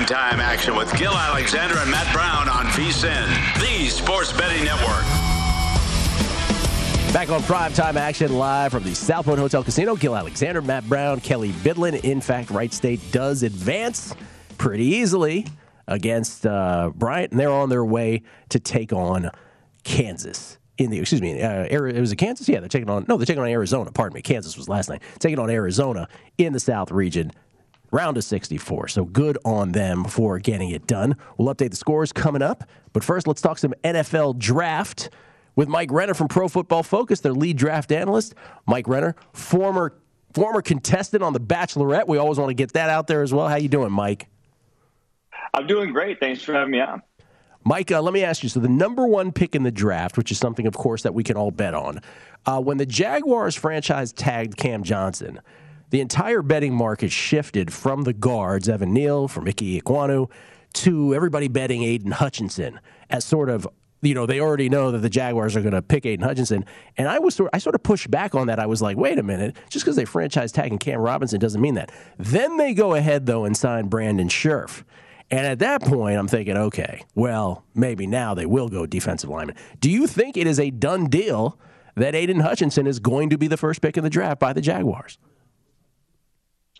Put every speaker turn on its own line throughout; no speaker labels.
time action with Gill Alexander and Matt Brown on VSIN, the sports betting network.
Back on prime time action live from the South Hotel Casino. Gill Alexander, Matt Brown, Kelly Bidlin. In fact, Wright State does advance pretty easily against uh, Bryant, and they're on their way to take on Kansas. In the excuse me, uh, it was a Kansas. Yeah, they're taking on no, they're taking on Arizona. Pardon me, Kansas was last night. Taking on Arizona in the South region round of 64. So good on them for getting it done. We'll update the scores coming up. But first, let's talk some NFL draft with Mike Renner from Pro Football Focus, their lead draft analyst. Mike Renner, former former contestant on The Bachelorette. We always want to get that out there as well. How you doing, Mike?
I'm doing great. Thanks for having me on.
Mike, uh, let me ask you. So, the number one pick in the draft, which is something, of course, that we can all bet on, uh, when the Jaguars franchise tagged Cam Johnson, the entire betting market shifted from the guards, Evan Neal, from Ickey Ekwonu, to everybody betting Aidan Hutchinson as sort of you know, they already know that the Jaguars are going to pick Aidan Hutchinson. And I was sort I sort of pushed back on that. I was like, wait a minute, just because they franchise tagging Cam Robinson doesn't mean that. Then they go ahead though and sign Brandon Scherff. And at that point, I'm thinking, okay, well, maybe now they will go defensive lineman. Do you think it is a done deal that Aidan Hutchinson is going to be the first pick in the draft by the Jaguars?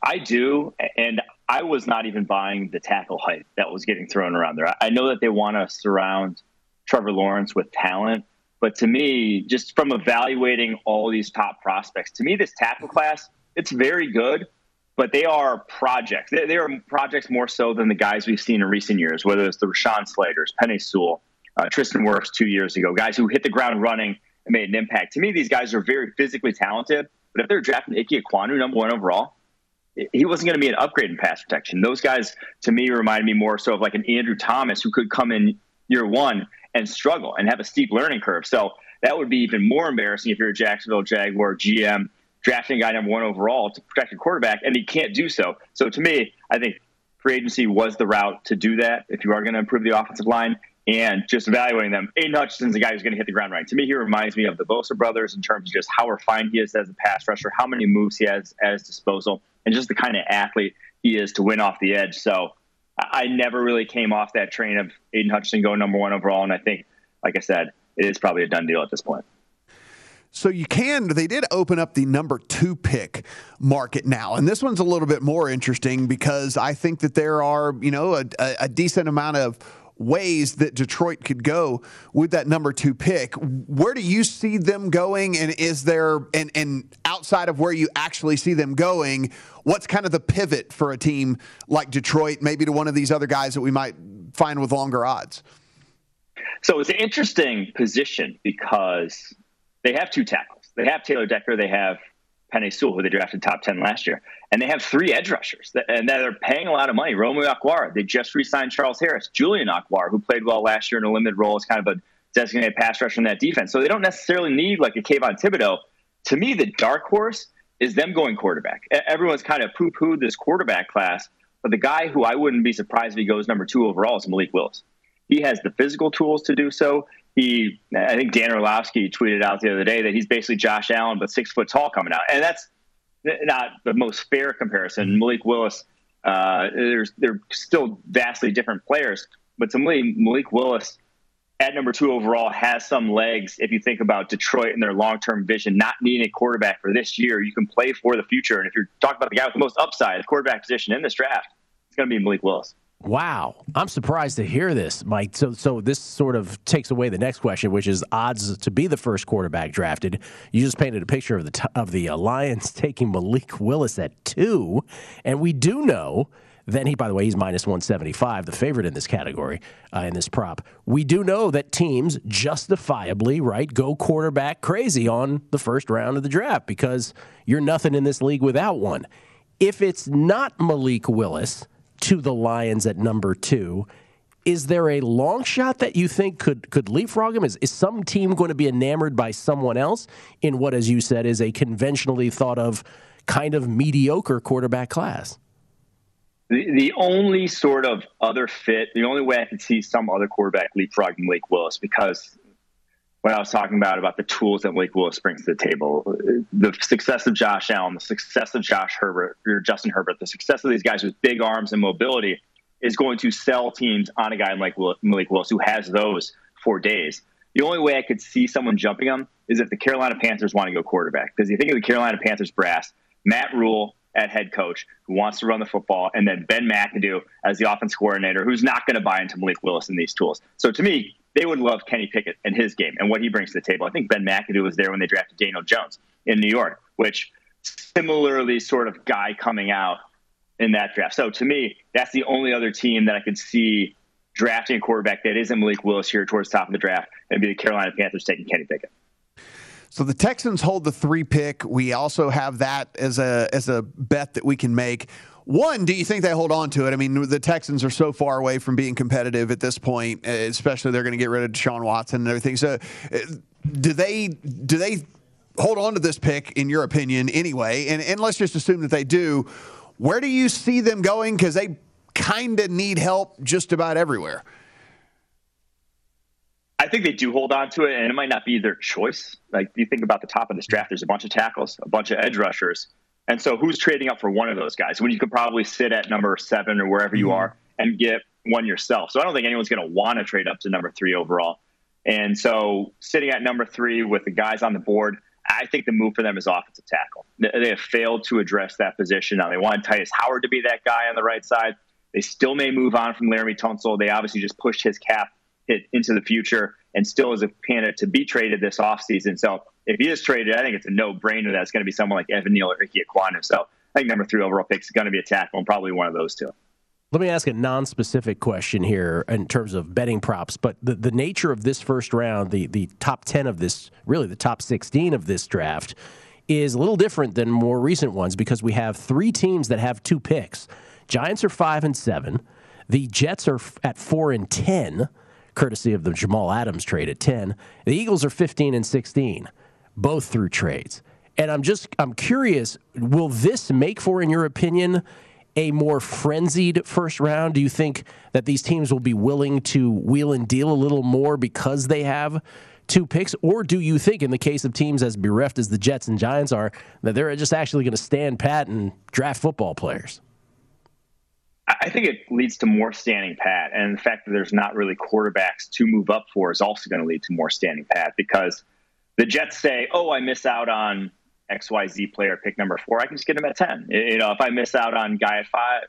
I do, and I was not even buying the tackle hype that was getting thrown around there. I know that they want to surround Trevor Lawrence with talent, but to me, just from evaluating all these top prospects, to me, this tackle class it's very good, but they are projects. They, they are projects more so than the guys we've seen in recent years, whether it's the Rashawn Slaters, Penei Sewell, uh, Tristan Wirfs two years ago, guys who hit the ground running and made an impact. To me, these guys are very physically talented, but if they're drafting Ickey Ekwonu number one overall, he wasn't going to be an upgrade in pass protection. Those guys, to me, reminded me more so of like an Andrew Thomas who could come in year one and struggle and have a steep learning curve. So that would be even more embarrassing if you're a Jacksonville Jaguar GM drafting guy number one overall to protect your quarterback, and he can't do so. So to me, I think free agency was the route to do that if you are going to improve the offensive line. And just evaluating them, Aidan Hutchinson's a guy who's going to hit the ground running. To me, he reminds me of the Bosa brothers in terms of just how refined he is as a pass rusher, how many moves he has at his disposal, and just the kind of athlete he is to win off the edge. So I never really came off that train of Aidan Hutchinson going number one overall. And I think, like I said, it is probably a done deal at this point.
So you can, they did open up the number two pick market now. And this one's a little bit more interesting because I think that there are, you know, a, a decent amount of ways that Detroit could go with that number two pick. Where do you see them going? And is there, and, and outside of where you actually see them going, what's kind of the pivot for a team like Detroit, maybe to one of these other guys that we might find with longer odds?
So it's an interesting position because they have two tackles. They have Taylor Decker. They have Penei Sewell, who they drafted top 10 last year. And they have three edge rushers and they're paying a lot of money. Romeo Okwara, they just re signed Charles Harris. Julian Okwara, who played well last year in a limited role, is kind of a designated pass rusher in that defense. So they don't necessarily need like a Kayvon Thibodeaux. To me, the dark horse is them going quarterback. Everyone's kind of poo pooed this quarterback class, but the guy who I wouldn't be surprised if he goes number two overall is Malik Willis. He has the physical tools to do so. He, I think Dan Orlovsky tweeted out the other day that he's basically Josh Allen, but six foot tall coming out. And that's not the most fair comparison. Malik Willis, uh, there's they're still vastly different players, but to me, Malik Willis at number two overall has some legs. If you think about Detroit and their long term vision, not needing a quarterback for this year, you can play for the future. And if you're talking about the guy with the most upside, the quarterback position in this draft, it's going to be Malik Willis.
Wow, I'm surprised to hear this, Mike. So, so this sort of takes away the next question, which is odds to be the first quarterback drafted. You just painted a picture of the t- of the uh, Lions taking Malik Willis at two, and we do know. Then he, by the way, he's minus 175, the favorite in this category, uh, in this prop. We do know that teams justifiably, right, go quarterback crazy on the first round of the draft because you're nothing in this league without one. If it's not Malik Willis, to the Lions at number two. Is there a long shot that you think could could leapfrog him? Is, is some team going to be enamored by someone else in what, as you said, is a conventionally thought of kind of mediocre quarterback class?
The, the only sort of other fit, the only way I could see some other quarterback leapfrogging Lake Willis, because what I was talking about about the tools that Lake Willis brings to the table, the success of Josh Allen, the success of Josh Herbert or Justin Herbert, the success of these guys with big arms and mobility is going to sell teams on a guy like Malik Willis who has those for days. The only way I could see someone jumping him is if the Carolina Panthers want to go quarterback. Because you think of the Carolina Panthers brass, Matt Rhule at head coach who wants to run the football, and then Ben McAdoo as the offense coordinator who's not going to buy into Malik Willis and these tools. So to me, they would love Kenny Pickett and his game and what he brings to the table. I think Ben McAdoo was there when they drafted Daniel Jones in New York, which similarly sort of guy coming out in that draft. So to me, that's the only other team that I could see drafting a quarterback that isn't Malik Willis here towards the top of the draft and be the Carolina Panthers taking Kenny Pickett.
So the Texans hold the three pick. We also have that as a as a bet that we can make. One, do you think they hold on to it? I mean, the Texans are so far away from being competitive at this point, especially they're going to get rid of Deshaun Watson and everything. So, do they do they hold on to this pick in your opinion anyway? And and let's just assume that they do. Where do you see them going? Because they kind of need help just about everywhere.
I think they do hold on to it, and it might not be their choice. Like you think about the top of this draft, there's a bunch of tackles, a bunch of edge rushers and so who's trading up for one of those guys when you could probably sit at number seven or wherever you mm-hmm. are and get one yourself? So I don't think anyone's going to want to trade up to number three overall. And so sitting at number three with the guys on the board, I think the move for them is offensive tackle. They have failed to address that position. Now they want Tytus Howard to be that guy on the right side. They still may move on from Laremy Tunsil. They obviously just pushed his cap hit into the future and still is a candidate to be traded this offseason. So if he is traded, I think it's a no brainer that it's going to be someone like Evan Neal or Ike Ekwonu. So I think number three overall pick is going to be a tackle and probably one of those two.
Let me ask a non-specific question here in terms of betting props, but the, the nature of this first round, the the top ten of this, really the top sixteen of this draft, is a little different than more recent ones because we have three teams that have two picks. Giants are five and seven. The Jets are at four and ten, courtesy of the Jamal Adams trade at ten. The Eagles are fifteen and sixteen both through trades. And I'm just I'm curious, will this make for, in your opinion, a more frenzied first round? Do you think that these teams will be willing to wheel and deal a little more because they have two picks? Or do you think, in the case of teams as bereft as the Jets and Giants are, that they're just actually going to stand pat and draft football players?
I think it leads to more standing pat. And the fact that there's not really quarterbacks to move up for is also going to lead to more standing pat because the Jets say, "Oh, I miss out on XYZ player pick number four. I can just get him at ten. You know, if I miss out on guy at five,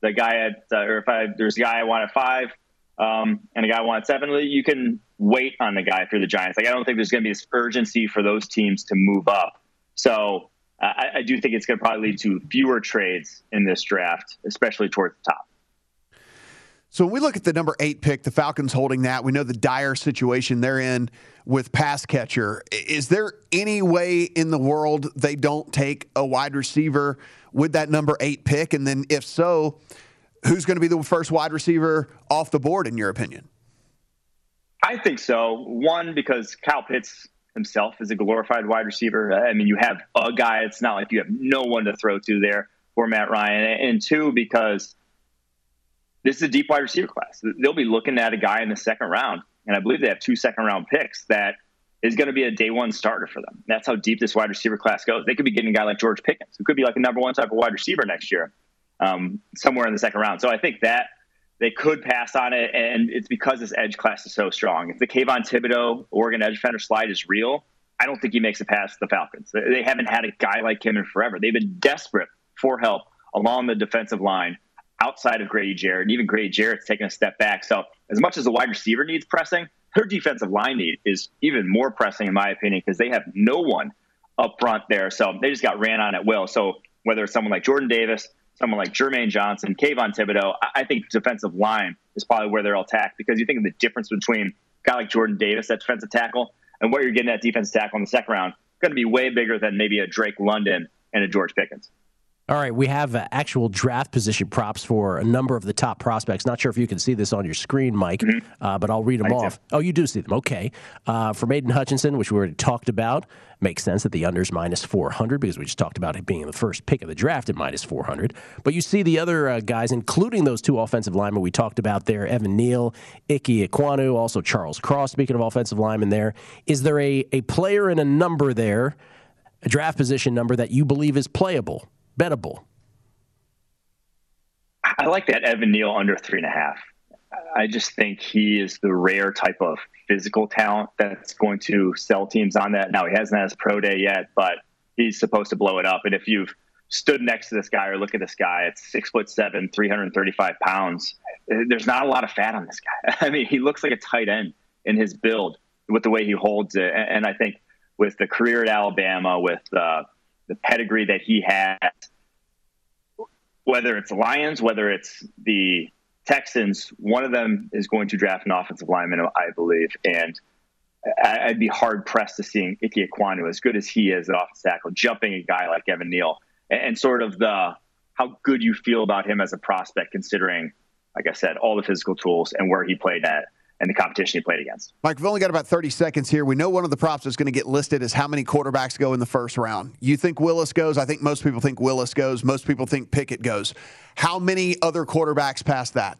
the guy at uh, or if I there's a guy I want at five, um, and a guy wants seven, you can wait on the guy for the Giants. Like I don't think there's going to be this urgency for those teams to move up. So I, I do think it's going to probably lead to fewer trades in this draft, especially towards the top.
So when we look at the number eight pick, the Falcons holding that, we know the dire situation they're in with pass catcher. Is there any way in the world they don't take a wide receiver with that number eight pick? And then if so, who's going to be the first wide receiver off the board, in your opinion?
I think so. One, because Kyle Pitts himself is a glorified wide receiver. I mean, you have a guy. It's not like you have no one to throw to there for Matt Ryan. And two, because this is a deep wide receiver class. They'll be looking at a guy in the second round, and I believe they have two second round picks that is going to be a day one starter for them. That's how deep this wide receiver class goes. They could be getting a guy like George Pickens, who could be like a number one type of wide receiver next year, um, somewhere in the second round. So I think that they could pass on it, and it's because this edge class is so strong. If the Kayvon Thibodeaux Oregon edge defender slide is real, I don't think he makes it past the Falcons. They haven't had a guy like him in forever. They've been desperate for help along the defensive line outside of Grady Jarrett. And even Grady Jarrett's taken a step back. So as much as the wide receiver needs pressing, her defensive line need is even more pressing, in my opinion, because they have no one up front there. So they just got ran on at will. So whether it's someone like Jordan Davis, someone like Jermaine Johnson, Kayvon Thibodeaux, I think defensive line is probably where they'll attack because you think of the difference between a guy like Jordan Davis, that defensive tackle, and what you're getting at defensive tackle in the second round, going to be way bigger than maybe a Drake London and a George Pickens.
All right, we have uh, actual draft position props for a number of the top prospects. Not sure if you can see this on your screen, Mike, mm-hmm. uh, but I'll read them I off. Do. Oh, you do see them. Okay. Uh, for Aidan Hutchinson, which we already talked about, makes sense that the under's minus 400 because we just talked about it being the first pick of the draft at minus 400. But you see the other uh, guys, including those two offensive linemen we talked about there Evan Neal, Ike Ekwonu, also Charles Cross, speaking of offensive linemen there. Is there a, a player and a number there, a draft position number that you believe is playable, bettable?
I like that Evan Neal under three and a half. I just think he is the rare type of physical talent that's going to sell teams on that. Now he hasn't had his pro day yet, but he's supposed to blow it up. And if you've stood next to this guy or look at this guy, it's six foot seven, 335 pounds. There's not a lot of fat on this guy. I mean, he looks like a tight end in his build with the way he holds it. And I think with the career at Alabama, with uh, the pedigree that he has, whether it's the Lions, whether it's the Texans, one of them is going to draft an offensive lineman, I believe. And I'd be hard pressed to seeing Ike Ekwonu, as good as he is at offensive tackle, jumping a guy like Evan Neal, and sort of the how good you feel about him as a prospect, considering, like I said, all the physical tools and where he played at and the competition he played against.
Mike, we've only got about 30 seconds here. We know one of the props that's going to get listed is how many quarterbacks go in the first round. You think Willis goes? I think most people think Willis goes. Most people think Pickett goes. How many other quarterbacks past that?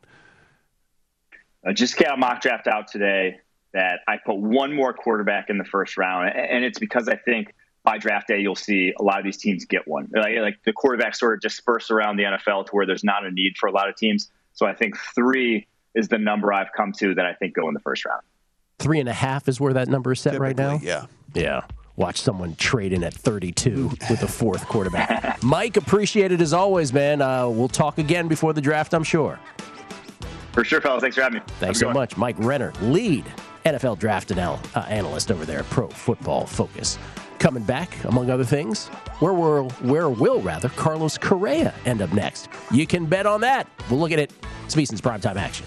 I just got a mock draft out today that I put one more quarterback in the first round, and it's because I think by draft day you'll see a lot of these teams get one. Like, like the quarterbacks sort of disperse around the NFL to where there's not a need for a lot of teams. So I think three is the number I've come to that I think go in the first round.
Three and a half is where that number is set
Typically,
right now.
Yeah,
yeah. Watch someone trade in at 32 with a fourth quarterback. Mike, appreciate it as always, man. Uh, we'll talk again before the draft, I'm sure.
For sure, fellas. Thanks for having me.
Thanks so much, Mike Renner, lead NFL draft anal- uh, analyst over there at Pro Football Focus. Coming back, among other things, where will where will rather Carlos Correa end up next? You can bet on that. We'll look at it. It's VSiN's primetime action.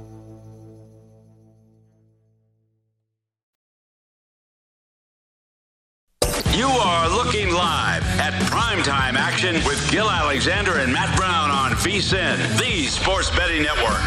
Action with Gill Alexander and Matt Brown on VSIN, the Sports Betting Network.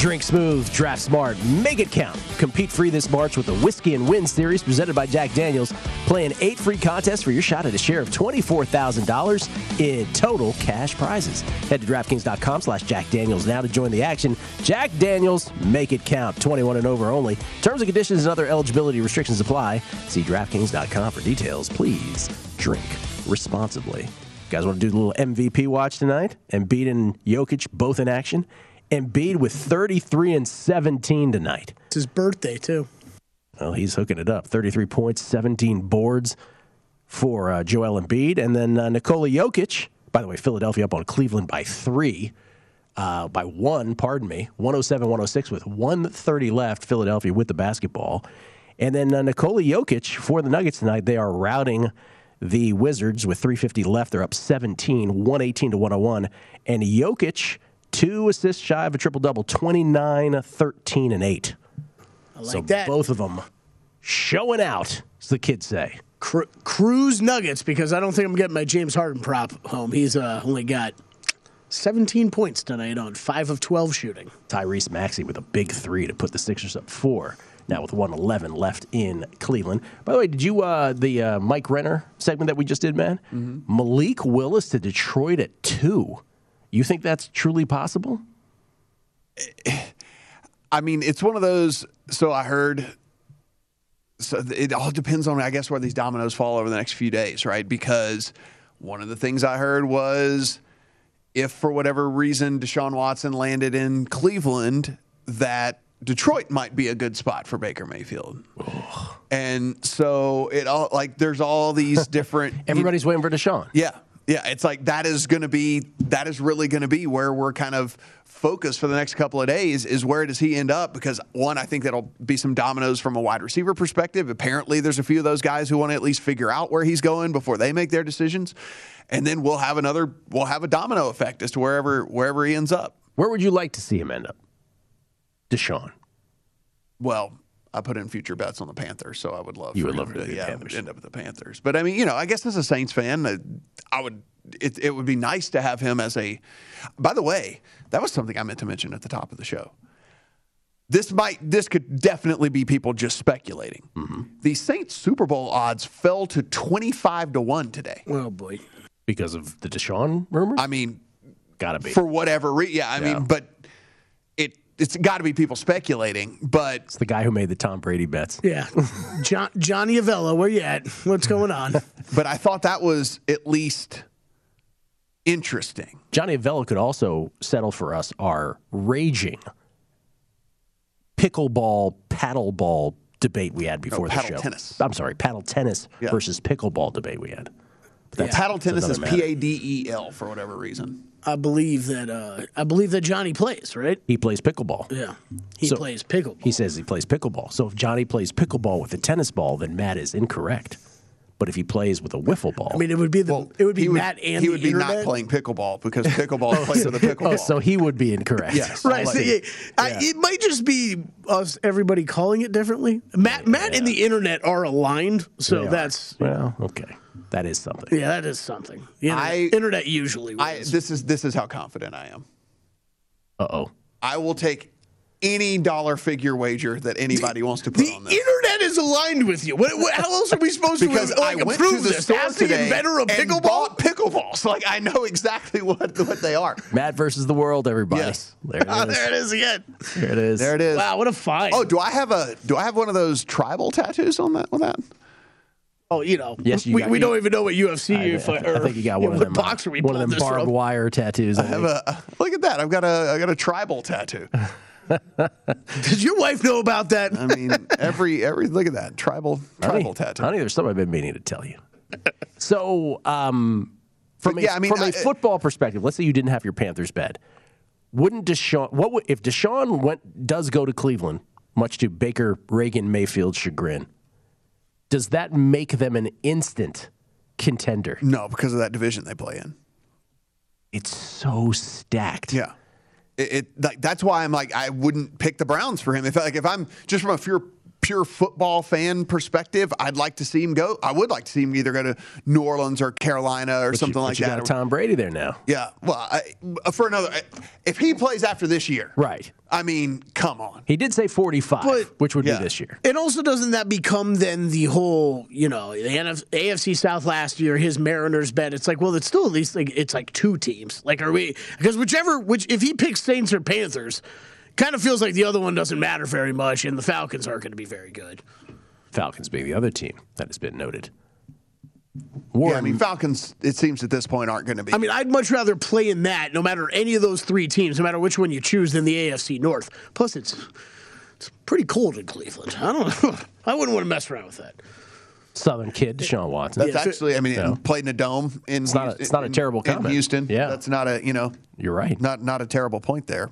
Drink smooth, draft smart, make it count. Compete free this March with the Whiskey and Win series presented by Jack Daniels. Play an eight free contest for your shot at a share of $24,000 in total cash prizes. Head to DraftKings.com slash Jack Daniels now to join the action. Jack Daniels, make it count. 21 and over only. Terms and conditions and other eligibility restrictions apply. See DraftKings.com for details. Please drink responsibly. You guys want to do the little MVP watch tonight? Embiid and Jokic both in action. Embiid with 33 and 17 tonight.
It's his birthday, too.
Well, he's hooking it up. 33 points, 17 boards for uh, Joel Embiid. And then uh, Nikola Jokic, by the way, Philadelphia up on Cleveland by three, uh, by one, pardon me, 107 106 with 130 left. Philadelphia with the basketball. And then uh, Nikola Jokic for the Nuggets tonight, they are routing the Wizards with 350 left. They're up 17, 118 to 101. And Jokic two assists shy of a triple double 29 13 and 8
I like
so
that.
both of them showing out as the kids say
Cru- cruise Nuggets because I don't think I'm getting my James Harden prop home. He's uh, only got 17 points tonight on 5 of 12 shooting.
tyrese maxey with a big three to put the sixers up four now with 111 left in cleveland by the way did you uh, the uh, mike renner segment that we just did man malik willis to detroit at two you think that's truly possible
I mean, it's one of those. So I heard. So it all depends on, I guess, where these dominoes fall over the next few days, right? Because one of the things I heard was if for whatever reason Deshaun Watson landed in Cleveland, that Detroit might be a good spot for Baker Mayfield. And so it all like there's all these different
everybody's waiting for deshaun
yeah. Yeah. It's like that is going to be, that is really going to be where we're kind of focused for the next couple of days is where does he end up? Because one, I think that'll be some dominoes from a wide receiver perspective. Apparently, there's a few of those guys who want to at least figure out where he's going before they make their decisions. And then we'll have another, we'll have a domino effect as to wherever, wherever he ends up.
where would you like to see him end up deshaun
Well, I put in future bets on the Panthers, so I would love
You
for
would love for
to yeah, end up with the Panthers. But I mean, you know, I guess as a Saints fan, uh, I would it, it would be nice to have him as a. By the way, that was something I meant to mention at the top of the show. This might this could definitely be people just speculating.
Mm-hmm.
The Saints Super Bowl odds fell to twenty five to one today.
Oh, boy.
because of the deshaun rumors
I mean,
gotta be
for whatever reason, yeah. I
Yeah.
mean, but it it's got to be people speculating. But
it's the guy who made the tom brady bets
Yeah. John, Johnny Avello, where you at? What's going on?
but I thought that was at least interesting.
Johnny Avello could also settle for us our raging pickleball paddleball debate we had before oh,
the
show.
tennis.
I'm sorry, paddle tennis
Yeah.
versus pickleball debate we had. But that's-
Paddle tennis is. P A D E L for whatever reason.
I believe that uh, I believe that Johnny plays, right?
He plays pickleball.
Yeah. He
So-
plays pickleball.
He says he plays pickleball. So if Johnny plays pickleball with a tennis ball, then Matt is incorrect. But if he plays with a wiffle ball,
I mean, it would be the
Well,
it would be
he
Matt and
he
the
would be
internet.
not playing pickleball because pickleball is played with a pickleball.
oh, so he would be incorrect.
Yes.
Right,
Like-
so, yeah, I, it might just be us, everybody calling it differently. Matt, Matt, and the internet are aligned, so
They are.
that's
well, okay, that is something.
yeah, that is something. The internet,
I-
internet usually
I, this is this is how confident I am.
Uh oh.
I will take any dollar figure wager that anybody wants to put
the
on this.
internet is aligned with you. What, what, how else are we supposed
because
to like,
I went
approve
to the
this?
store
Ask the
today
inventor of
and
pickleball.
bought pickleballs. Like I know exactly what what they are.
Matt versus the world, everybody.
Yes.
There it is.
Ah, there it is again.
There it is.
There it is.
Wow, what a find!
Oh, do I have a do I have one of those tribal tattoos on that? On that?
Oh, you know,
Yes, you
we,
got-
we
you-
don't even know what UFC
I,
you
I,
fight.
I think you got one of
what
them. uh,
boxer we
one of them barbed
from.
wire tattoos.
I have a look at that. I've got a I got a tribal tattoo.
Does your wife know about that?
I mean, every every look at that tribal tribal
honey,
tattoo.
Honey, there's something I've been meaning to tell you. So, um, from, a,
yeah, I mean,
from a
I-
football perspective, let's say you didn't have your Panthers bed. Wouldn't Deshaun? What would, if Deshaun went does go to Cleveland, much to Baker Reagan Mayfield's chagrin? Does that make them an instant contender?
No, because of that division they play in.
It's so stacked.
Yeah. It, it like that's why I'm like I wouldn't pick the Browns for him. If like if I'm just from a pure pure football fan perspective, I'd like to see him go. I would like to see him either go to New Orleans or Carolina or
But
something
you, but
like
you
that.
got Tom Brady there now.
yeah. Well, I, for another, if he plays after this year,
Right.
I mean, come on.
He did say 45,
But-
which would
Yeah.
be this year.
And also, doesn't that become then the whole, you know, the NF- AFC South last year, his Mariners bet? It's like, well, it's still at least like it's like two teams. Like, are we? Because whichever, which if he picks Saints or Panthers, kind of feels like the other one doesn't matter very much, and the Falcons aren't going to be very good.
Falcons being the other team that has been noted.
Yeah, I mean, Falcons. It seems at this point aren't going to be.
I mean, I'd much rather play in that, no matter any of those three teams, no matter which one you choose, than the AFC North. Plus, it's it's pretty cold in Cleveland. I don't. I wouldn't want to mess around with that.
Southern kid, Deshaun Watson.
that's
Yeah.
actually. I mean,
No.
played in a dome in.
It's not a- it's not a
in-
terrible
in
comment.
Houston.
Yeah.
that's not a you know
You're right.
not not a terrible point there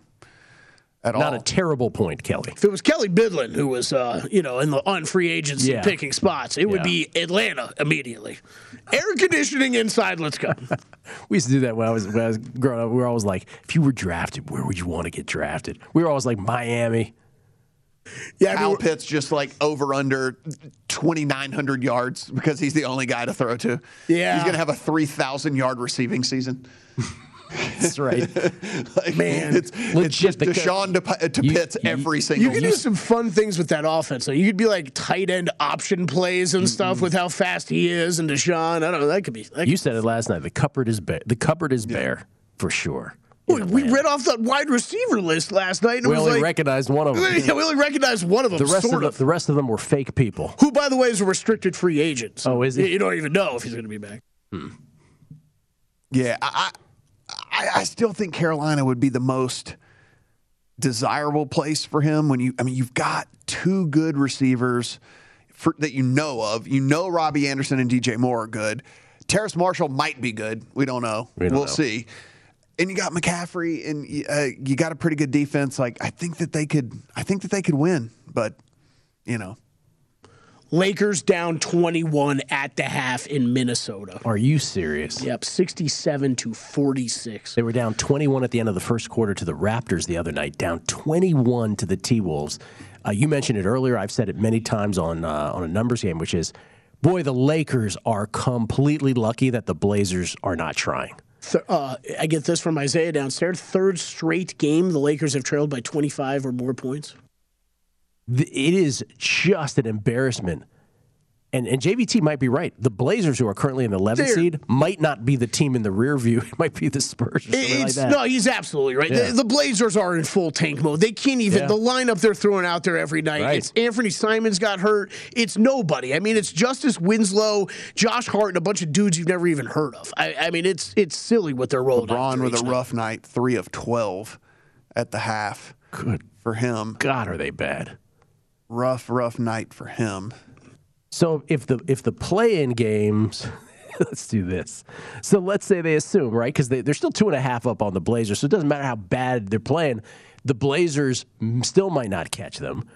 at
Not
all.
a terrible point, Kelly.
If it was Kelly Bidlin who was, uh, you know, in the on free agency
Yeah.
picking spots, it would be Atlanta immediately. Air conditioning inside. Let's go.
We used to do that when I was when I was growing up. We were always like, if you were drafted, where would you want to get drafted? We were always like Miami.
Yeah, I
Al Pitts just like over under 2,900 yards because he's the only guy to throw to.
Yeah.
He's going to have a 3,000 yard receiving season.
That's right.
Like,
Man.
it's, it's
Legit,
just
because-
Deshaun uh, to, to
You-
Pitts
you-
every
you
single
could do some fun things with that offense. So you could be like tight end option plays and stuff with how fast he is and Deshaun. I don't know. That could be. That
you said it last night. The cupboard is bare. The cupboard is bare for sure.
We, we read off the wide receiver list last night, and it
We
was
only
like
recognized one of them.
yeah, we only recognized one of them.
The rest of the,
of.
the rest of them were fake people.
Who, by the way, is a restricted free agent. So
Oh, is he?
You, you don't even know if he's going to be back. Hmm.
Yeah, I, I, I still think Carolina would be the most desirable place for him. When you, I mean, you've got two good receivers for, that you know of. You know Robbie Anderson and DJ Moore are good. Terrace Marshall might be good. We don't know.
We
will see. And you got McCaffrey, and uh, you got a pretty good defense. Like I think that they could. I think that they could win, but you know.
Lakers down 21 at the half in Minnesota.
Are you serious?
Yep, 67 to 46.
They were down 21 at the end of the first quarter to the Raptors the other night, down 21 to the T Wolves. Uh, you mentioned it earlier. I've said it many times on uh, on a numbers game, which is, boy, the Lakers are completely lucky that the Blazers are not trying.
Th- uh, I get this from Isaiah downstairs. Third straight game, the Lakers have trailed by 25 or more points.
Th- It is just an embarrassment. And, and JVT might be right. The Blazers, who are currently in the 11th seed, might not be the team in the rear view. It might be the Spurs or something like that.
no, he's absolutely right.
Yeah.
The, the Blazers are in full tank mode. They can't even
Yeah.
the lineup they're throwing out there every night.
Right.
It's Anthony Simons got hurt. It's nobody. I mean, it's Justice Winslow, Josh Hart, and a bunch of dudes you've never even heard of. I, I mean, it's it's silly what they're rolling. out
Braun with a
night.
rough night, three of 12 at the half
Good
for him.
God, are they bad?
Rough, rough night for him.
So if the if the play-in games, let's do this. So let's say they assume right because they, they're still two and a half up on the Blazers, so it doesn't matter how bad they're playing. The Blazers still might not catch them.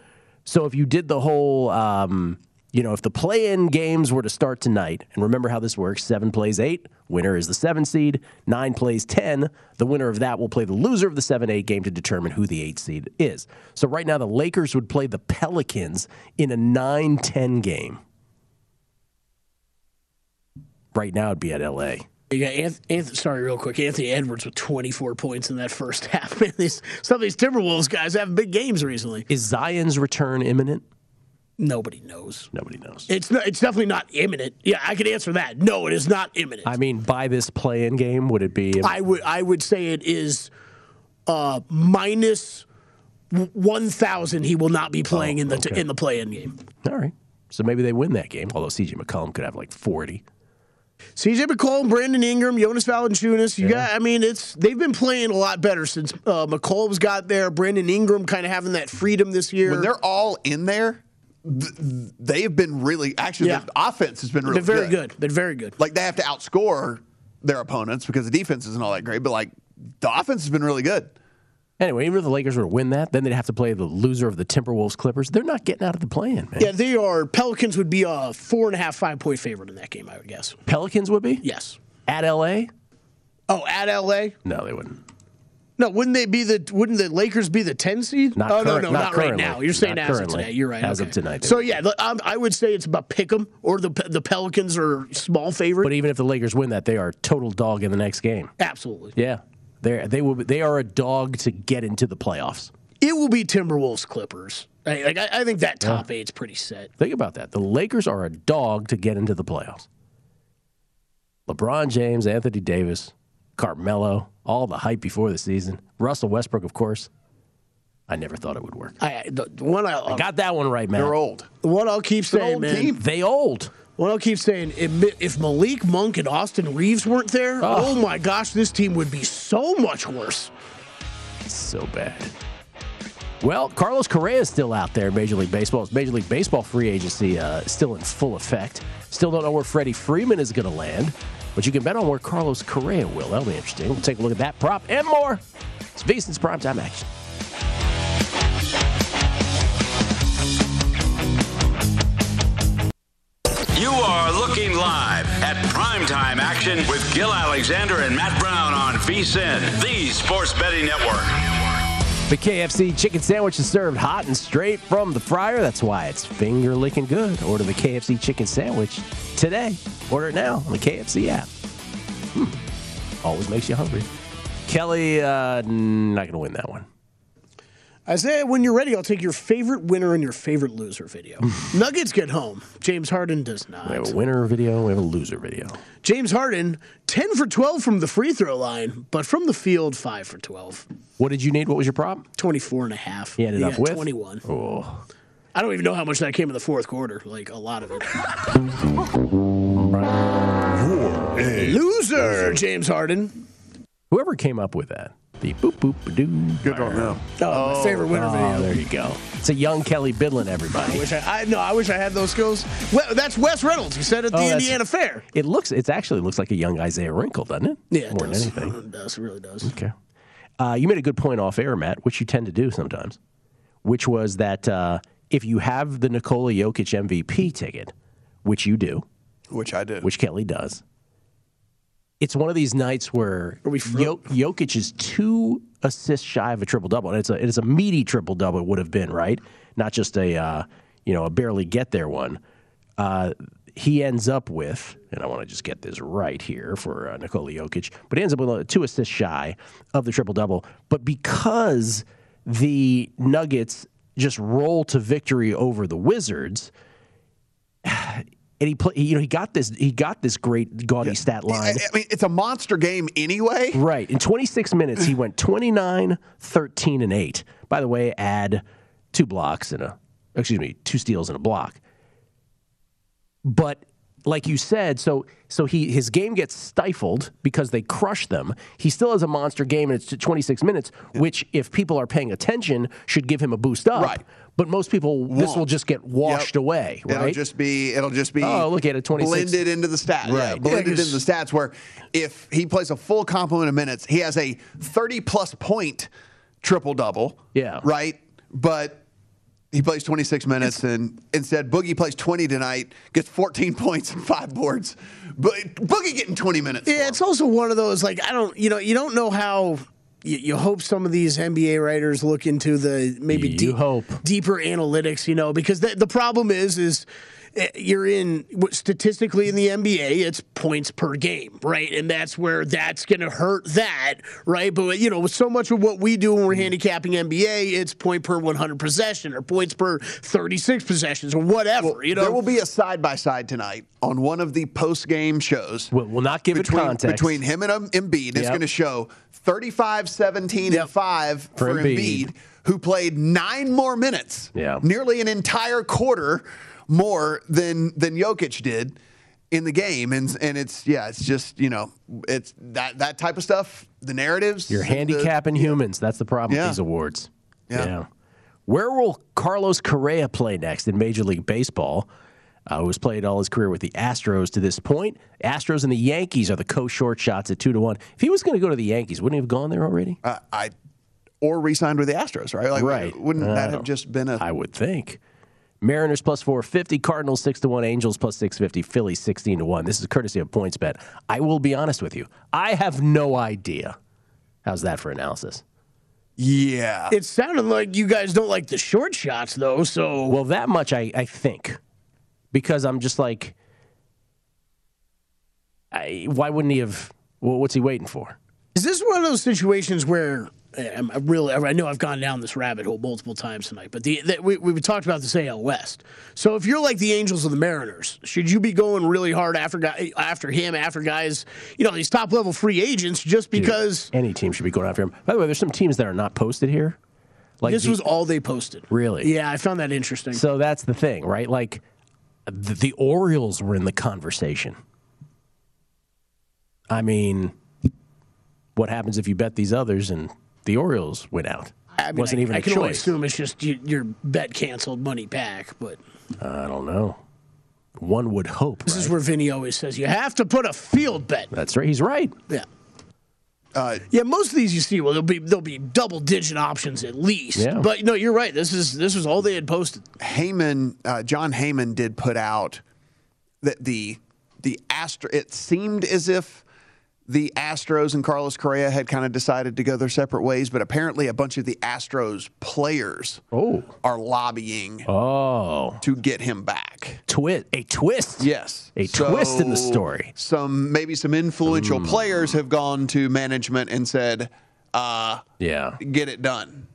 So if you did the whole um, you know, if the play-in games were to start tonight, and remember how this works: seven plays eight, winner is the seven seed. Nine plays ten, the winner of that will play the loser of the seven-eight game to determine who the eight seed is. So right now, the Lakers would play the Pelicans in a 9-10 game. Right now, it'd be at LA.
You got Anth- Anth- sorry, real quick. Anthony Edwards with 24 points in that first half. Man, these, some of these Timberwolves guys have big games recently.
Is Zion's return imminent?
Nobody knows.
Nobody knows.
It's not, it's definitely not imminent. Yeah, I can answer that. No, it is not imminent.
I mean, by this play-in game, would it be?
I would I would say it is uh, minus one thousand. He will not be playing
Oh,
in the
okay.
in the play-in game.
All right. So maybe they win that game. Although CJ McCollum could have like 40.
CJ McCollum, Brandon Ingram, Jonas Valanciunas. You got. I mean, it's they've been playing a lot better since uh, McCollum's got there. Brandon Ingram kind of having that freedom this year.
When they're all in there, th- they've been really actually
Yeah.
the offense has been really
been very good. Been very good.
Like they have to outscore their opponents because the defense isn't all that great, but like the offense has been really good.
Anyway, even if the Lakers were to win that, then they'd have to play the loser of the Timberwolves Clippers. They're not getting out of the play-in, man.
Yeah, they are. Pelicans would be a four and a half, five point favorite in that game. I would guess.
Pelicans would be
Yes.
at LA.
Oh, at LA.
No, they wouldn't.
No, wouldn't they be the? Wouldn't the Lakers be the ten seed?
Not
oh
current-
no, no,
not
not, right now. You're saying as of today. You're right.
As
okay.
of tonight,
So yeah, um, I would say it's about pick 'em or the the Pelicans are small favorite.
But even if the Lakers win that, they are total dog in the next game.
Absolutely,
Yeah, they they will. be- They are a dog to get into the playoffs.
it will be Timberwolves Clippers. I, like, I, I think that top eight's pretty set.
Think about that. The Lakers are a dog to get into the playoffs. LeBron James, Anthony Davis, Carmelo, all the hype before the season. Russell Westbrook, of course. I never thought it would work.
I the, the one I,
Got that one right, man.
They're old.
the one I'll keep saying,
old
man.
team.
They old.
One I'll keep saying, if, if Malik Monk and Austin Reaves weren't there, oh. my gosh, this team would be so much worse.
So bad. Well, Carlos Correa is still out there Major League Baseball. It's Major League Baseball free agency uh, still in full effect. Still don't know where Freddie Freeman is going to land, but you can bet on where Carlos Correa will. That'll be interesting. We'll take a look at that prop and more. It's VSiN's primetime action.
You are looking live at primetime action with Gill Alexander and Matt Brown on VSIN, the Sports Betting Network.
The KFC chicken sandwich is served hot and straight from the fryer. That's why it's finger licking good. Order the KFC chicken sandwich today. Order it now on the KFC app. Hmm. Always makes you hungry. Kelly, uh, not going to win that one.
Isaiah, when you're ready, I'll take your favorite winner and your favorite loser video. Nuggets get home. James Harden does not.
We have a winner video. We have a loser video.
James Harden, 10 for 12 from the free throw line, but from the field, 5 for 12.
What did you need? What was your prop?
24 and a half.
He ended up with
21.
Oh,
I don't even know how much that came in the fourth quarter. Like, a lot of it. Loser, James Harden.
whoever came up with that. The boop boop doo.
Good on them.
Oh, my favorite winner
Oh,
video.
there you go. It's a young Kelly Bidlin, everybody.
I Wish I, I no, I wish I had those skills. Well, that's Wes Reynolds. He said at the
Oh, that's-
Indiana Fair.
It looks. It actually looks like a young Isaiah Wrinkle, doesn't it?
Yeah, it
more
does.
than anything.
It does. It really does.
Okay. Uh, you made a good point off air, Matt, which you tend to do sometimes, which was that uh, if you have the Nikola Jokic MVP ticket, which you do,
Which I did.
which Kelly does, it's one of these nights where
Are we
Jokic is two assists shy of a triple double, and it's a it's a meaty triple double. It would have been right, not just a uh, you know a barely get there one. Uh, he ends up with, and I want to just get this right here for uh, Nikola Jokic, but he ends up with uh, two assists shy of the triple double. But because the Nuggets just roll to victory over the Wizards, and he play, you know, he got this, he got this great gaudy stat line.
I mean, it's a monster game anyway.
Right. In 26 minutes, he went 29, 13, and 8. By the way, add two blocks and a, excuse me, two steals and a block. But like you said, so so he his game gets stifled because they crush them. He still has a monster game, and it's 26 minutes, which if people are paying attention, should give him a boost up.
Right.
But most people, this will just get washed
Yep.
away. Right.
It'll just be it'll just be
Oh, look at it, 26.
blended into the stats. Yeah,
Right.
blended
Yeah,
into the stats where if he plays a full complement of minutes, he has a 30 plus point triple double.
Yeah.
Right? But He plays 26 minutes, and instead Boogie plays 20 tonight, gets 14 points and five boards. But Boogie getting 20 minutes.
Yeah, it's also one of those like I don't, you know, you don't know how. You, you hope some of these NBA writers look into the maybe deep, deeper analytics, you know, because the, the problem is is eh, you're in statistically in the NBA, it's points per game, right? And that's where that's going to hurt that, right? But you know, with so much of what we do when we're handicapping NBA, it's point per 100 possession or points per 36 possessions or whatever. you know,
there will be a side by side tonight on one of the post game shows.
We'll, we'll not give
between,
it context.
between him and um, Embiid. It's
Yep.
going to show 35, 17,
Yep.
and 5 for,
For
Embiid.
Embiid.
who played nine more minutes,
Yeah.
nearly an entire quarter more than than Jokic did in the game. And and it's yeah, it's just you know it's that that type of stuff. The narratives.
You're
the-
handicapping humans. That's the problem
Yeah.
with these awards.
Yeah.
Where will Carlos Correa play next in Major League Baseball? Uh, who has played all his career with the Astros to this point? Astros and the Yankees are the co-short shots at two to one. If he was going to go to the Yankees, wouldn't he have gone there already?
Uh, I or re-signed with the Astros, right? Like,
Right.
Wouldn't
I
that have just been a
I would think. Mariners plus 450, Cardinals 6 to 1, Angels plus 650, Phillies 16 to 1. This is courtesy of PointsBet. I will be honest with you. I have no idea. How's that for analysis?
yeah?
it sounded like you guys don't like the short shots though, so
Well, that much I, I think. Because I'm just like, I, why wouldn't he have? Well, what's he waiting for?
Is this one of those situations where eh, I'm really? I know I've gone down this rabbit hole multiple times tonight, but the, the we we talked about this AL West. So if you're like the Angels or the Mariners, should you be going really hard after guy, after him after guys, you know, these top level free agents just because
Any team should be going after him. By the way, there's some teams that are not posted here. Like
this
the-
was all they posted?
Really?
Yeah, I found that interesting.
So that's the thing, right? Like the, the Orioles were in the conversation. I mean, what happens if you bet these others and the Orioles went out?
I mean,
Wasn't
I,
even
I
a
can only assume it's just you, your bet canceled, money back. But
I don't know. One would hope.
this is where Vinny always says you have to put a field bet.
That's right. He's right.
Yeah.
Uh,
Yeah, most of these you see, well, there'll be there'll be double digit options at least.
Yeah.
But no, you're right. This is this was all they had posted.
Heyman, uh, Jon Heyman did put out that the the Astro. It seemed as if the Astros and Carlos Correa had kind of decided to go their separate ways, but apparently a bunch of the Astros players
Oh.
are lobbying
Oh.
to get him back.
Twist. A twist.
Yes,
A twist in the story.
Some maybe some influential players have gone to management and said, uh,
Yeah.
"Get it done."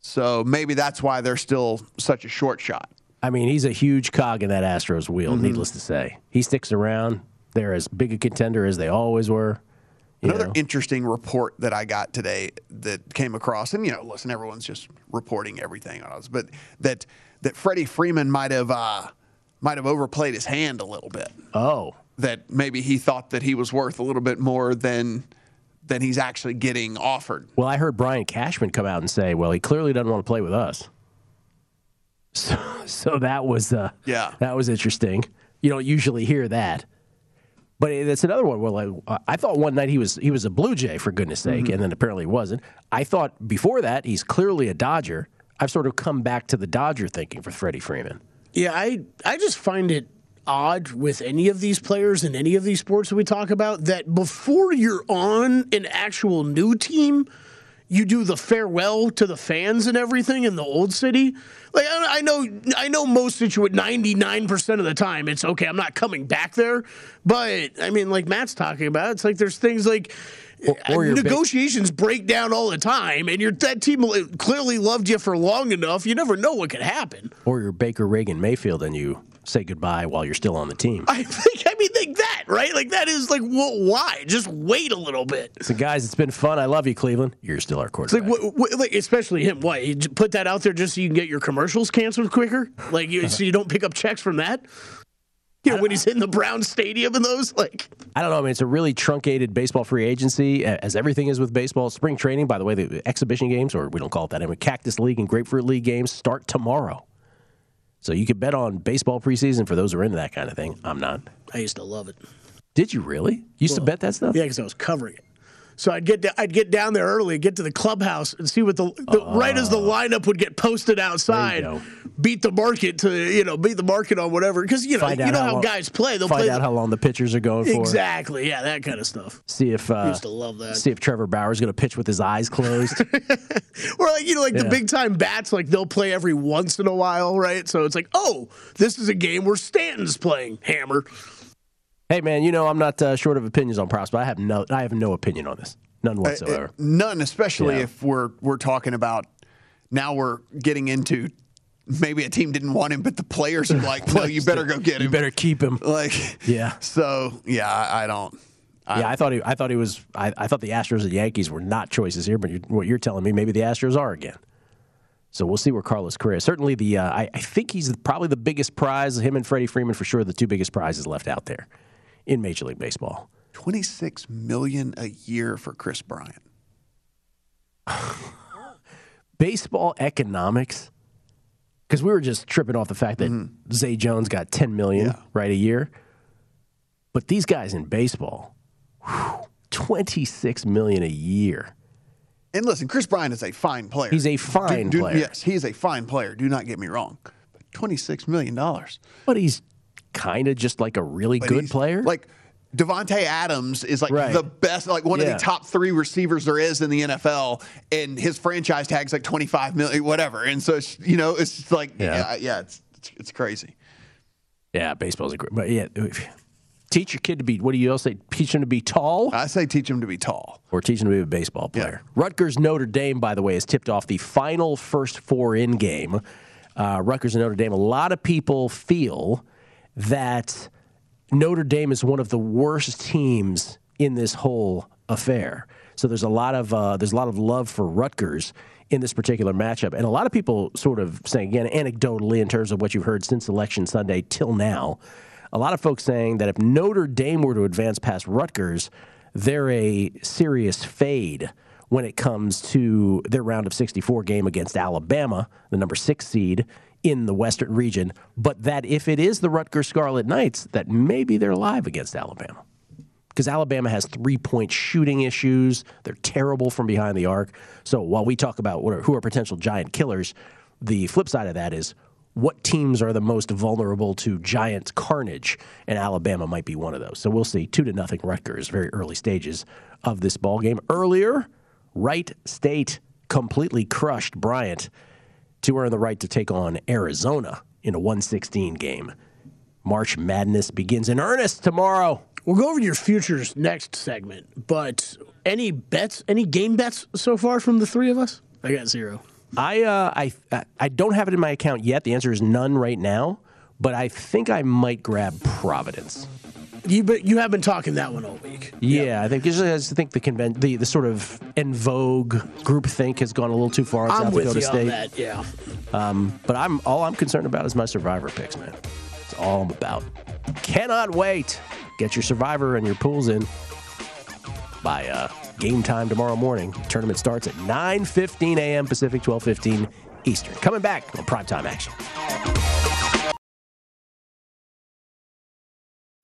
So maybe that's why they're still such a short shot.
I mean, he's a huge cog in that Astros wheel,
Mm-hmm.
needless to say. He sticks around. They're as big a contender as they always were.
Another
know.
interesting report that I got today that came across, and you know, listen, everyone's just reporting everything on us, but that that Freddie Freeman might have uh, might have overplayed his hand a little bit.
oh.
That maybe he thought that he was worth a little bit more than than he's actually getting offered.
Well, I heard Brian Cashman come out and say, well, he clearly doesn't want to play with us. So, so that was uh,
Yeah.
that was interesting. You don't usually hear that. But that's another one. Well, like, I thought one night he was he was a Blue Jay for goodness sake, mm-hmm. and then apparently he wasn't. I thought before that he's clearly a Dodger. I've sort of come back to the Dodger thinking for Freddie Freeman.
Yeah, I I just find it odd with any of these players in any of these sports that we talk about that before you're on an actual new team, you do the farewell to the fans and everything in the old city. Like I know, I know most situations, ninety nine percent of the time, it's okay. I'm not coming back there, but I mean, like Matt's talking about, it's like there's things like.
Or- or your big-
negotiations break down all the time, and your that team clearly loved you for long enough. You never know what could happen.
Or you're Baker Reagan Mayfield and you say goodbye while you're still on the team.
I think, I mean, like that, right? Like that is like, well, why? Just wait a little bit.
So, guys, it's been fun. I love you, Cleveland. You're still our quarterback.
like, what, what, like, especially him. Why You put that out there just so you can get your commercials canceled quicker? Like, you, so you don't pick up checks from that? You know, when he's in the Brown Stadium and those, like,
I don't know. I mean, it's a really truncated baseball free agency, as everything is with baseball. Spring training, by the way, the exhibition games, or we don't call it that anymore, Cactus League and Grapefruit League games start tomorrow. So you could bet on baseball preseason for those who are into that kind of thing. I'm not.
I used to love it.
Did you really? You used to bet that stuff?
Yeah, because I was covering it. So I'd get da- I'd get down there early, get to the clubhouse, and see what the, the right as the lineup would get posted outside, beat the market to you know beat the market on whatever because you know
Find
you know
how
how
long-
guys play. They'll
Find
play
out how long the pitchers are going for.
exactly yeah that kind of stuff.
See if uh,
Used to love that.
see if Trevor Bauer's going to pitch with his eyes closed.
Or like you know like the big time bats like they'll play every once in a while, right? So it's like oh this is a game where Stanton's playing hammer.
Hey man, you know I'm not uh, short of opinions on props, but I have no I have no opinion on this, none
Uh,
whatsoever.
uh, none, especially
Yeah.
if we're we're talking about now we're getting into maybe a team didn't want him, but the players are like, no, you better go get him.
you better keep him.
Like,
Yeah.
So yeah, I, I don't.
yeah, I thought he, I thought he was. I, I thought the Astros and Yankees were not choices here, but you're, what you're telling me, maybe the Astros are again. So we'll see where Carlos Correa. Certainly, the uh, I, I think he's probably the biggest prize. Him and Freddie Freeman for sure, the two biggest prizes left out there in Major League Baseball.
Twenty six million a year for Kris Bryant.
Baseball economics, because we were just tripping off the fact that mm-hmm. Zay Jones got 10 million
Yeah.
right a year, but these guys in baseball, whew, 26 million a year.
And listen, Kris Bryant is a fine player.
He's a fine player.
Yes, he is a fine player. Do not get me wrong. But twenty six million dollars.
But he's kind of just like a really
But
good player.
Like Davante Adams is like
Right.
the best, like one of the top three receivers there is in the NFL, and his franchise tag's like twenty five million, whatever. And so it's, you know, it's just like
Yeah.
yeah, yeah, it's, it's it's crazy.
yeah, baseball's a great. But yeah, teach your kid to be. What do you all say? Teach him to be tall.
I say teach him to be tall.
or teach him to be a baseball player. Rutgers Notre Dame, by the way, has tipped off the final first four in game. Uh, Rutgers and Notre Dame. A lot of people feel that Notre Dame is one of the worst teams in this whole affair. So there's a lot of uh, there's a lot of love for Rutgers in this particular matchup, and a lot of people sort of saying again anecdotally in terms of what you've heard since Selection Sunday till now. A lot of folks saying that if Notre Dame were to advance past Rutgers, they're a serious fade when it comes to their round of 64 game against Alabama, the number six seed in the Western region. But that if it is the Rutgers Scarlet Knights, that maybe they're live against Alabama. Because Alabama has three point shooting issues. They're terrible from behind the arc. So while we talk about are, who are potential giant killers, the flip side of that is what teams are the most vulnerable to giant carnage, and Alabama might be one of those. So we'll see. Two to nothing Rutgers, very early stages of this ball game. Earlier, Wright State completely crushed Bryant to earn the right to take on Arizona in a 116 game. March Madness begins in earnest tomorrow.
We'll go over your futures next segment, but any bets, any game bets so far from the three of us? I got zero.
I uh, I I don't have it in my account yet. The answer is none right now, but I think I might grab Providence.
You but you have been talking that one all week.
Yeah, I think just I think the convent the, the sort of en vogue group think has gone a little too far in
I'm
South
with
Dakota
you
State.
on that. Yeah.
Um, but I'm all I'm concerned about is my survivor picks, man. That's all I'm about. Cannot wait. Get your survivor and your pools in by uh, game time tomorrow morning. Tournament starts at 9:15 a.m. Pacific, 12:15 Eastern. Coming back on primetime action.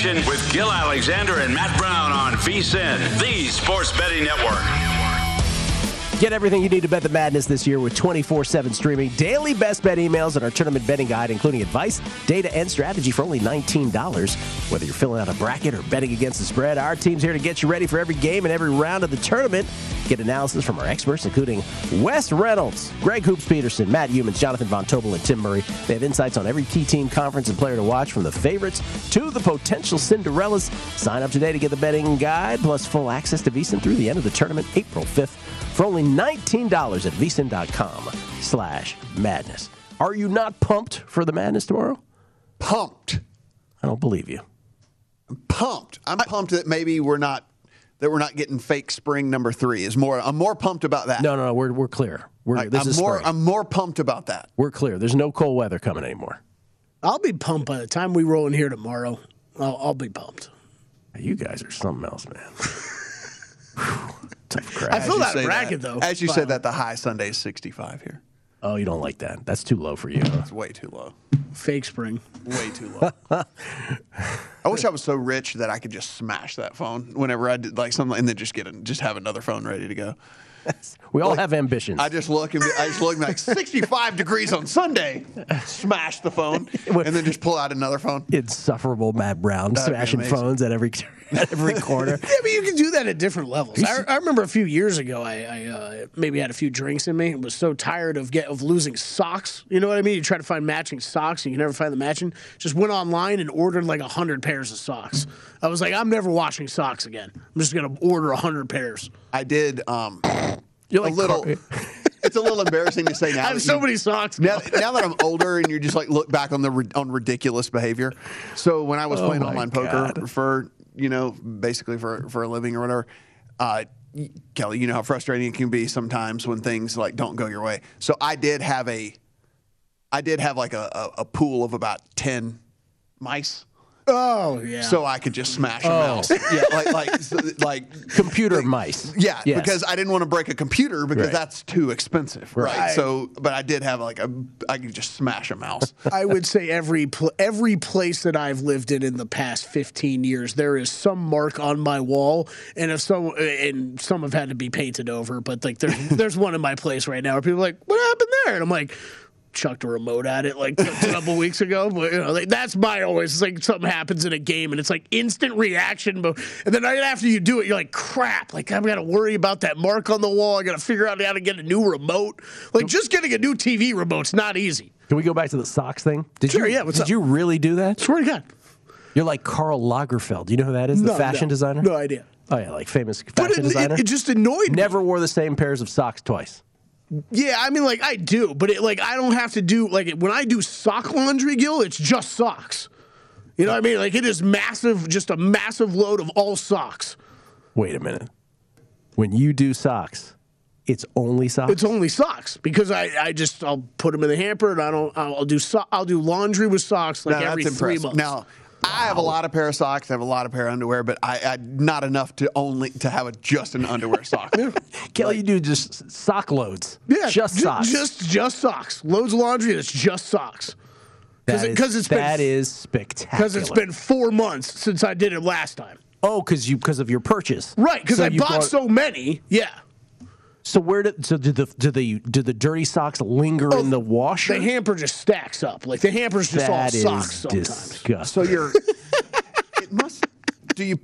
Action with Gill Alexander and Matt Brown on VSIN, the Sports Betting Network.
Get everything you need to bet the madness this year with 24 7 streaming, daily best bet emails, and our tournament betting guide, including advice, data, and strategy for only $19. Whether you're filling out a bracket or betting against the spread, our team's here to get you ready for every game and every round of the tournament. Get analysis from our experts, including Wes Reynolds, Greg Hoops Peterson, Matt Youmans, Jonathan Von Tobel, and Tim Murray. They have insights on every key team, conference, and player to watch from the favorites to the potential Cinderellas. Sign up today to get the betting guide plus full access to VSIN through the end of the tournament, April 5th for only $19 at vsin.com slash madness. Are you not pumped for the madness tomorrow?
Pumped.
I don't believe you.
Pumped. I'm pumped that maybe we're not that we're not getting fake spring number three. Is more. I'm more pumped about that.
No, no, no. We're, we're clear. We're,
Like,
this
I'm
is
more.
spring.
I'm more pumped about that.
We're clear. There's no cold weather coming anymore.
I'll be pumped by the time we roll in here tomorrow. I'll, I'll be pumped.
You guys are something else, man. Tough crap.
I feel that
say
bracket
that-
though.
As you
Wow.
said that, the high Sunday is 65 here.
Oh, you don't like that. That's too low for you. huh?
It's way too low.
fake spring.
Way too low. I wish I was so rich that I could just smash that phone whenever I did like something, and then just get a, just have another phone ready to go.
We all have ambitions.
I just look and I just look like 65 degrees on Sunday. Smash the phone, and then just pull out another phone.
Insufferable Matt Brown
That'd
smashing phones at every at every corner.
Yeah, but you can do that at different levels. I, I remember a few years ago, I, I uh, maybe had a few drinks in me and was so tired of get of losing socks. You know what I mean? You try to find matching socks and you can never find the matching. Just went online and ordered like a hundred pairs of socks. I was like, I'm never washing socks again. I'm just gonna order a hundred pairs.
I did. Um,
You're
a little. It's a little embarrassing to say now.
I have
that
so
you-
many socks.
Now, now that I'm older and you're just like look back on the on ridiculous behavior. So when I was playing
Oh my
online poker for you know basically for for a living or whatever, uh, Kelly, you know how frustrating it can be sometimes when things like don't go your way. So I did have a, I did have like a, a, a pool of about ten mice.
Oh yeah.
So I could just smash a
Oh.
mouse. Yeah, like like like
Computer mice.
yeah,
Yes.
because I didn't want to break a computer because
Right.
that's too expensive, right.
Right.
So, but I did have like a, I could just smash a mouse.
I would say every pl- every place that I've lived in in the past 15 years, there is some mark on my wall, and if some and some have had to be painted over, but like there's there's one in my place right now where people are like, "What happened there?" And I'm like. Chucked a remote at it like a couple weeks ago, but you know, like, that's my always it's like something happens in a game and it's like instant reaction, but and then right after you do it, you're like, crap, like I've got to worry about that mark on the wall. I got to figure out how to get a new remote. Like just getting a new TV remote's not easy.
Can we go back to the socks thing? Did
Sure,
you?
yeah, what's
did
up?
you really do that?
Swear to God.
You're like Karl Lagerfeld. Do you know who that is? The
No,
fashion
no.
designer.
No idea.
Oh yeah, like famous fashion
it,
designer.
it, it just annoyed me.
Never wore the same pairs of socks twice.
Yeah, I mean, like I do, but it, like I don't have to do like when I do sock laundry, Gill. It's just socks. You know what I mean? Like it is massive, just a massive load of all socks.
Wait a minute. When you do socks, it's only socks.
It's only socks because I, I just I'll put them in the hamper and I don't I'll, I'll do so, I'll do laundry with socks like
Now,
every
that's
three months.
Now, I have a lot of pair of socks. I have a lot of pair of underwear, but I, I not enough to only to have a, just an underwear sock.
Kelly, you do just sock loads.
yeah,
just
ju-
socks.
just just socks. Loads of laundry. and It's just socks.
That
it- it's been-
that is spectacular.
Because it's been four months since I did it last time.
oh, because you because of your purchase,
Right, because
So
I
you've
bought so many. Yeah.
So where did so do the do the do the dirty socks linger oh, in the washer?
The hamper just stacks up. Like the hamper's just
That is
all socks sometimes.
disgusting.
So you're. it must. Do you?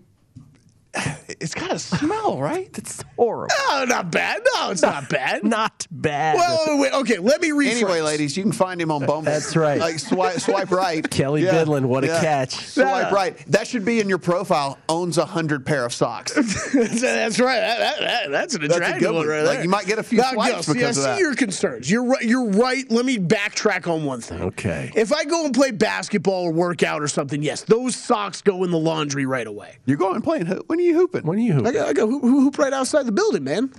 It's got a smell, right?
It's horrible.
No, not bad. No, it's not bad.
Not bad.
Well, wait, wait, okay, let me rephrase.
Anyway, ladies, you can find him on Bumble.
That's right.
Like swipe, swipe right.
Kelly Bidlin, what a catch.
Swipe right. That should be in your profile. Owns a hundred pair of socks.
that's right. That, that, that, that's an attractive
That's a good
one
one.
right
Like, you might get a few
Now,
swipes
Gill, see,
because
I
of
see
that.
your concerns. You're right. You're right. Let me backtrack on one thing.
Okay.
If I go and play basketball or workout or something, yes, those socks go in the laundry right away.
You're going playing hoop. When are you hooping?
When are you
I
hooping?
I go hoop, hoop right outside the building, man.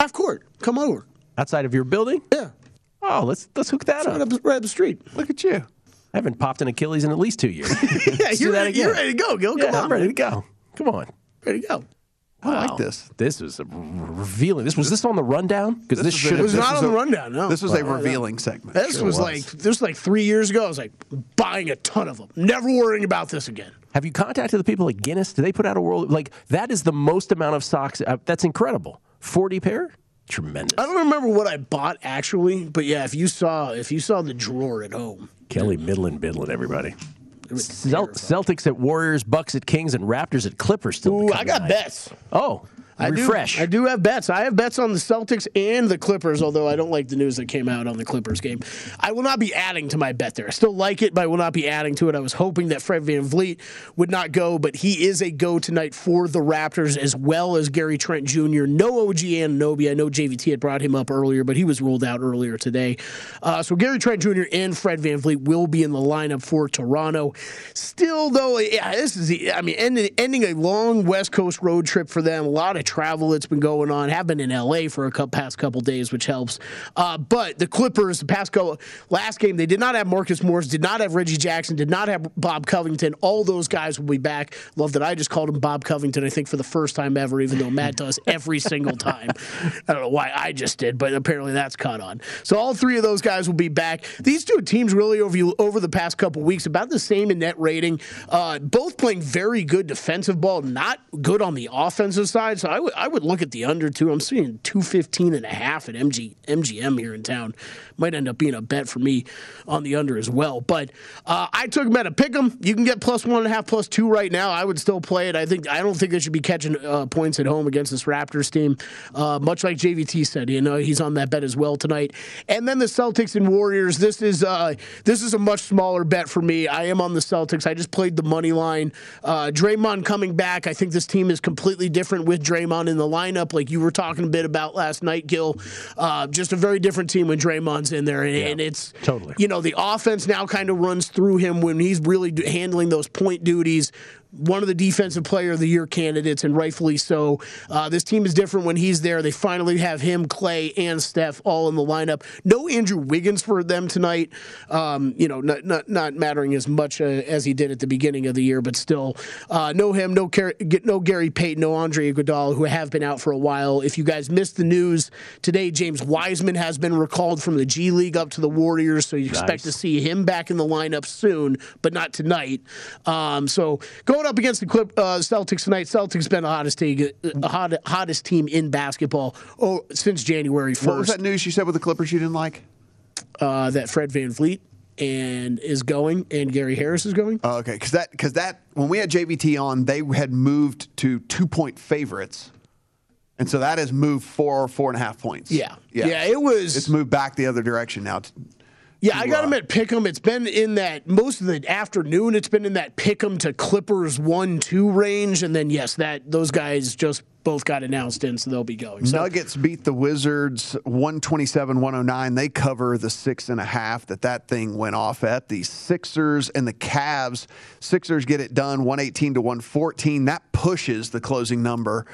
Half court. Come over.
outside of your building?
Yeah.
Oh, let's let's hook that up.
up, right up the street.
Look at you.
I haven't popped an Achilles in at least two years.
Yeah,
Let's
you're,
that
ready, you're ready to go, Gill.
Yeah,
Come
I'm
on.
ready to go. Come on.
Ready to go. Wow.
I like this.
This is a revealing. This was this on the rundown because this,
was
should
a-
It was not
was
on the rundown, no.
This was a revealing segment.
This was,
was.
like this was like three years ago. I was like buying a ton of them, never worrying about this again.
Have you contacted the people at Guinness? Do they put out a world like that? Is the most amount of socks? Uh, that's incredible. Forty pair, tremendous.
I don't remember what I bought actually, but yeah, if you saw if you saw the drawer at home,
Kelly Midland Bidlin, everybody.
it was
Cel-
terrifying.
Celtics at Warriors, Bucks at Kings, and Raptors at Clippers. Still,
Ooh, I got
tonight.
bets.
Oh,
I do-
refresh.
I do have bets. I have bets on the Celtics and the Clippers, although I don't like the news that came out on the Clippers game. I will not be adding to my bet there. I still like it, but I will not be adding to it. I was hoping that Fred VanVleet would not go, but he is a go tonight for the Raptors as well as Gary Trent Jr. No OG and Anunoby. I know JVT had brought him up earlier, but he was ruled out earlier today. Uh, so Gary Trent Jr. and Fred VanVleet will be in the lineup for Toronto. Still, though, yeah, this is, I mean, ending, ending a long West Coast road trip for them. A lot of travel that's been going on. Have been in LA for a couple, past couple days, which helps. Uh, but the Clippers, the past go last game, they did not have Marcus Morris, did not have Reggie Jackson, did not have Bob Covington. All those guys will be back. Love that I just called him Bob Covington. I think for the first time ever, even though Matt does every single time. I don't know why I just did, but apparently that's caught on. So all three of those guys will be back. These two teams really over over the past couple weeks about the same in net rating. Uh, both playing very good defensive ball, not good on the offensive side. So I would I would look at the under two. I'm seeing 215 and a half at MG MGM here in town. Might end up being a bet for me on the under as well. But uh, I took them at a pick 'em. You can get plus one and a half, plus two right now. I would still play it. I think I don't think they should be catching uh, points at home against this Raptors team. Uh, much like JVT said, you know he's on that bet as well tonight. And then the Celtics and Warriors. This is uh, this is a much smaller bet for me. I am on the Celtics. I just played the money line. Uh, Draymond coming back. I think this team is completely different with Draymond in the lineup, like you were talking a bit about last night, Gill. Uh, just a very different team when Draymond's in there, and, and it's
totally.
You know, the offense now kind of runs through him when he's really do- handling those point duties one of the defensive player of the year candidates, and rightfully so. Uh, this team is different when he's there. They finally have him, Clay, and Steph all in the lineup. No Andrew Wiggins for them tonight. Um, you know, not, not not mattering as much uh, as he did at the beginning of the year, but still, uh, no him, no Car- get no Gary Payton, no Andre Iguodala, who have been out for a while. If you guys missed the news today, James Wiseman has been recalled from the G League up to the Warriors, so you expect to see him back in the lineup soon, but not tonight. Um, so going up against the Clip, uh, Celtics tonight, Celtics been the hottest team, uh, hot, hottest team in basketball oh, since January
What was
first.
that news you said with the Clippers you didn't like?
Uh, that Fred VanVleet and is going, and Gary Harris is going.
Oh, okay, because that because that when we had JVT on, they had moved to two point favorites, and so that has moved four four and a half points.
Yeah. Yeah, it was-
It's moved back the other direction now.
Yeah, I got him at Pick'em. It's been in that most of the afternoon. It's been in that Pick'em to Clippers one two range, and then yes, that those guys just both got announced in, so they'll be going. So
Nuggets beat the Wizards 127 109. They cover the six and a half that that thing went off at. The Sixers and the Cavs. Sixers get it done 118 to 114. That pushes the closing number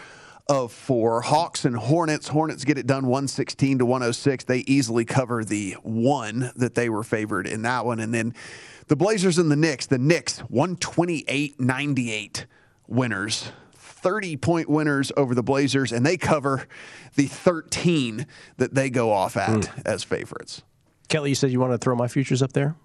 of four. Hawks and Hornets. Hornets get it done 116 to 106. They easily cover the one that they were favored in that one. And then the Blazers and the Knicks. The Knicks 128 98 winners. 30 point winners over the Blazers, and they cover the 13 that they go off at as favorites.
Kelly, you said you want to throw my futures up there.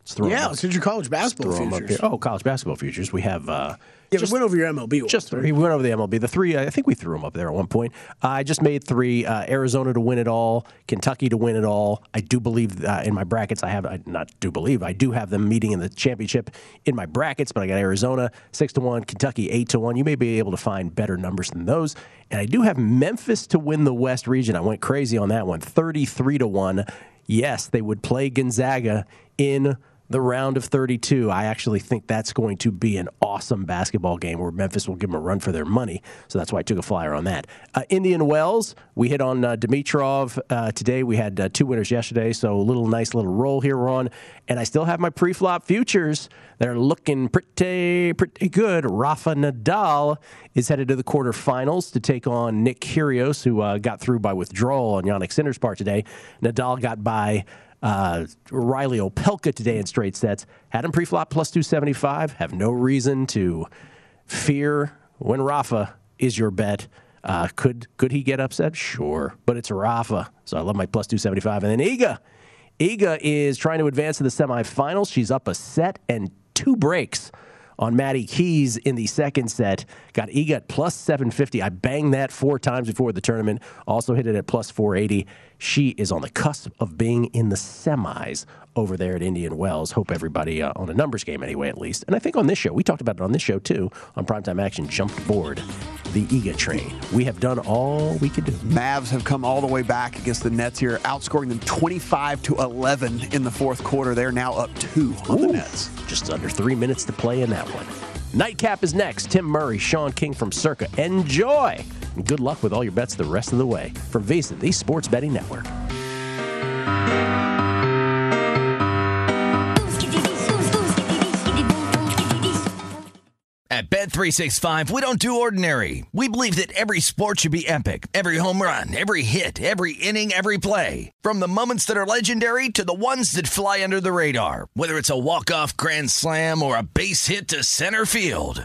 Let's throw 'em
yeah,
up.
it's your college basketball
Throw 'em up
futures.
here. Oh, college basketball futures. We have uh,
Yeah, we went over your MLB.
Just
right?
We went over the MLB. The three, I think we threw them up there at one point. I just made three: uh, Arizona to win it all, Kentucky to win it all. I do believe uh, in my brackets. I have I not do believe I do have them meeting in the championship in my brackets, but I got Arizona six to one, Kentucky eight to one. You may be able to find better numbers than those, and I do have Memphis to win the West region. I went crazy on that one, thirty-three to one. Yes, they would play Gonzaga in the round of 32. I actually think that's going to be an awesome basketball game where Memphis will give them a run for their money. So that's why I took a flyer on that. Uh, Indian Wells, we hit on uh, Dimitrov uh, today. We had uh, two winners yesterday, so a little nice little roll here, Ron. And I still have my pre-flop futures. They're looking pretty pretty good. Rafa Nadal is headed to the quarterfinals to take on Nick Kyrgios, who uh, got through by withdrawal on Jannik Sinner's part today. Nadal got by uh, Reilly Opelka today in straight sets. Had him pre-flop plus 275. Have no reason to fear when Rafa is your bet. Uh, could could he get upset? Sure, but it's Rafa, so I love my plus 275. And then Iga. Iga is trying to advance to the semifinals. She's up a set and two breaks on Maddie Keys in the second set. Got Iga at plus 750. I banged that four times before the tournament. Also hit it at plus 480. She is on the cusp of being in the semis over there at Indian Wells. Hope everybody uh, on a numbers game anyway, at least. And I think on this show, we talked about it on this show too, on Primetime Action, jumped aboard the Iga train. We have done all we could do.
Mavs have come all the way back against the Nets here, outscoring them 25 to 11 in the fourth quarter. They're now up two on the Nets.
Just under three minutes to play in that one. Nightcap is next. Tim Murray, Sean King from Circa. Enjoy! Good luck with all your bets the rest of the way. From VSIN, the Sports Betting Network.
At Bet365, we don't do ordinary. We believe that every sport should be epic. Every home run, every hit, every inning, every play. From the moments that are legendary to the ones that fly under the radar. Whether it's a walk-off grand slam or a base hit to center field.